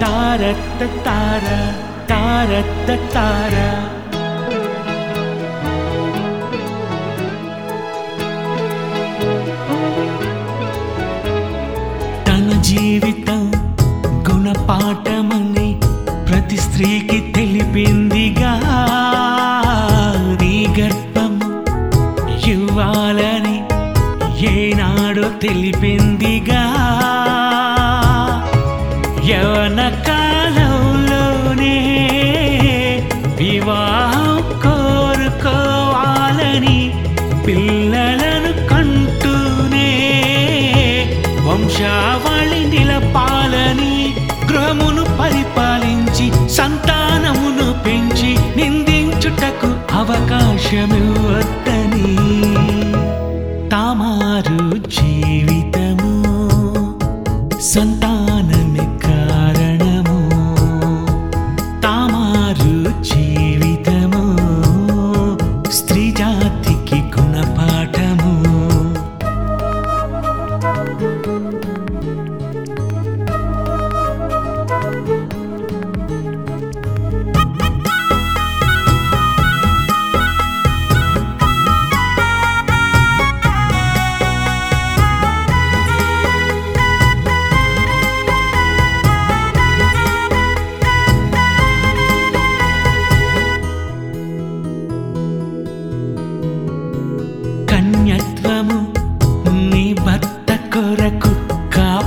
తారత్త తార తారత్త తార. తన జీవితం గుణపాఠమని ప్రతి స్త్రీకి తెలిపిందిగా. నీ ఇవ్వాలని ఏనాడు తెలిపిందిగా. రాజావాళి నిలపాలని గృహమును పరిపాలించి సంతానమును పెంచి నిందించుటకు అవకాశమివ్వద్దని తామారు జీవి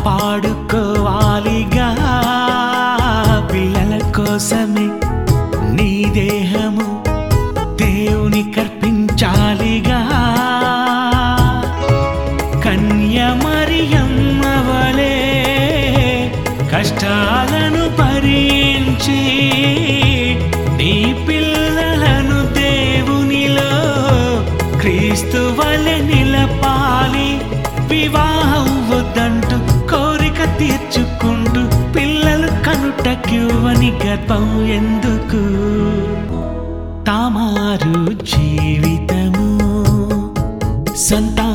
పాడుకోవాలిగా పిల్లల కోసమే తీర్చుకుంటూ పిల్లలు కనుట క్యూవని గర్భం ఎందుకు? తామారు జీవితము సంతా